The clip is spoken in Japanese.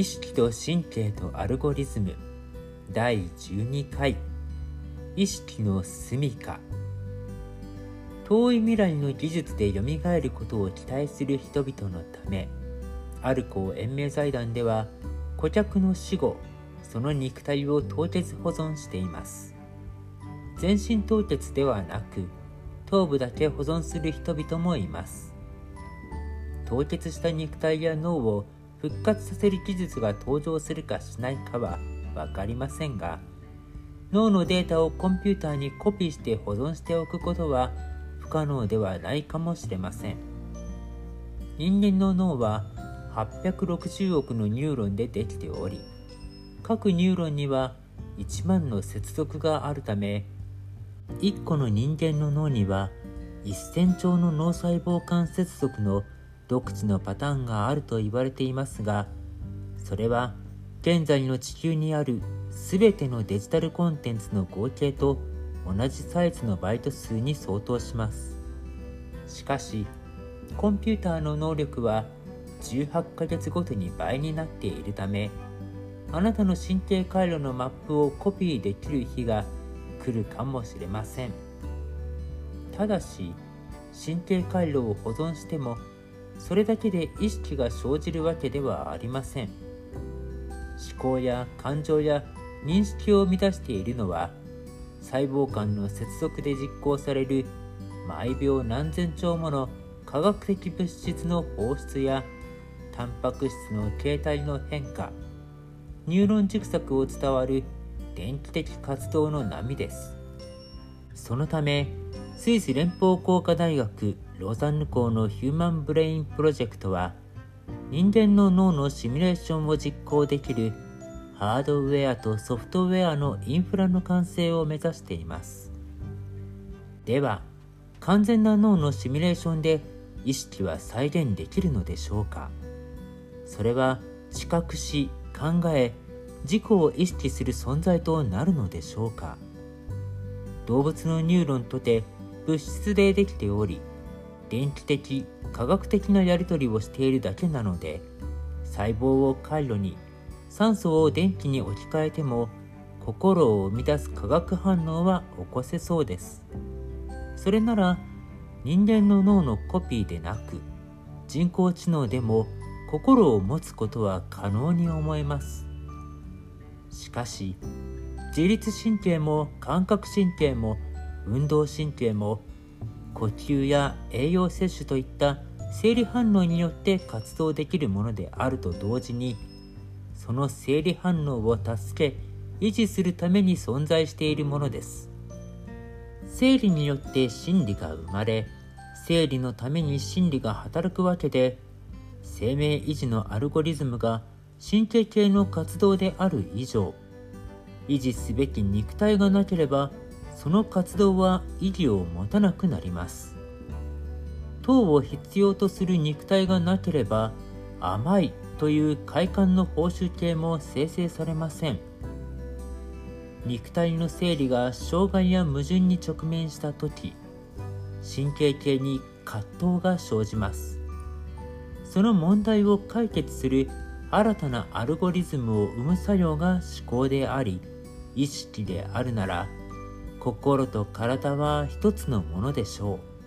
意識と神経とアルゴリズム。第12回。意識の住処遠い未来の技術でよみがえることを期待する人々のためある校延命財団では顧客の死後その肉体を凍結保存しています。全身凍結ではなく頭部だけ保存する人々もいます。凍結した肉体や脳を復活させる技術が登場するかしないかは分かりませんが脳のデータをコンピューターにコピーして保存しておくことは不可能ではないかもしれません。人間の脳は860億のニューロンでできており各ニューロンには1万の接続があるため1個の人間の脳には1000兆の脳細胞間接続の独自のパターンがあると言われていますがそれは現在の地球にある全てのデジタルコンテンツの合計と同じサイズのバイト数に相当します。しかしコンピューターの能力は18ヶ月ごとに倍になっているためあなたの神経回路のマップをコピーできる日が来るかもしれません。ただし神経回路を保存してもそれだけで意識が生じるわけではありません。思考や感情や認識を生み出しているのは細胞間の接続で実行される毎秒何千兆もの化学的物質の放出やタンパク質の形態の変化ニューロン軸索を伝わる電気的活動の波です。そのためスイス連邦工科大学ローザンヌ校のヒューマンブレインプロジェクトは人間の脳のシミュレーションを実行できるハードウェアとソフトウェアのインフラの完成を目指しています。では完全な脳のシミュレーションで意識は再現できるのでしょうか？それは知覚し考え自己を意識する存在となるのでしょうか？動物のニューロンとて物質でできており電気的科学的なやり取りをしているだけなので細胞を回路に酸素を電気に置き換えても心を生み出す化学反応は起こせそうです。それなら人間の脳のコピーでなく人工知能でも心を持つことは可能に思えます。しかし自律神経も感覚神経も運動神経も呼吸や栄養摂取といった生理反応によって活動できるものであると同時にその生理反応を助け維持するために存在しているものです。生理によって心理が生まれ生理のために心理が働くわけで生命維持のアルゴリズムが神経系の活動である以上維持すべき肉体がなければその活動は意義を持たなくなります。糖を必要とする肉体がなければ甘いという快感の報酬系も生成されません。肉体の生理が障害や矛盾に直面した時神経系に葛藤が生じます。その問題を解決する新たなアルゴリズムを生む作用が思考であり意識であるなら心と体は一つのものでしょう。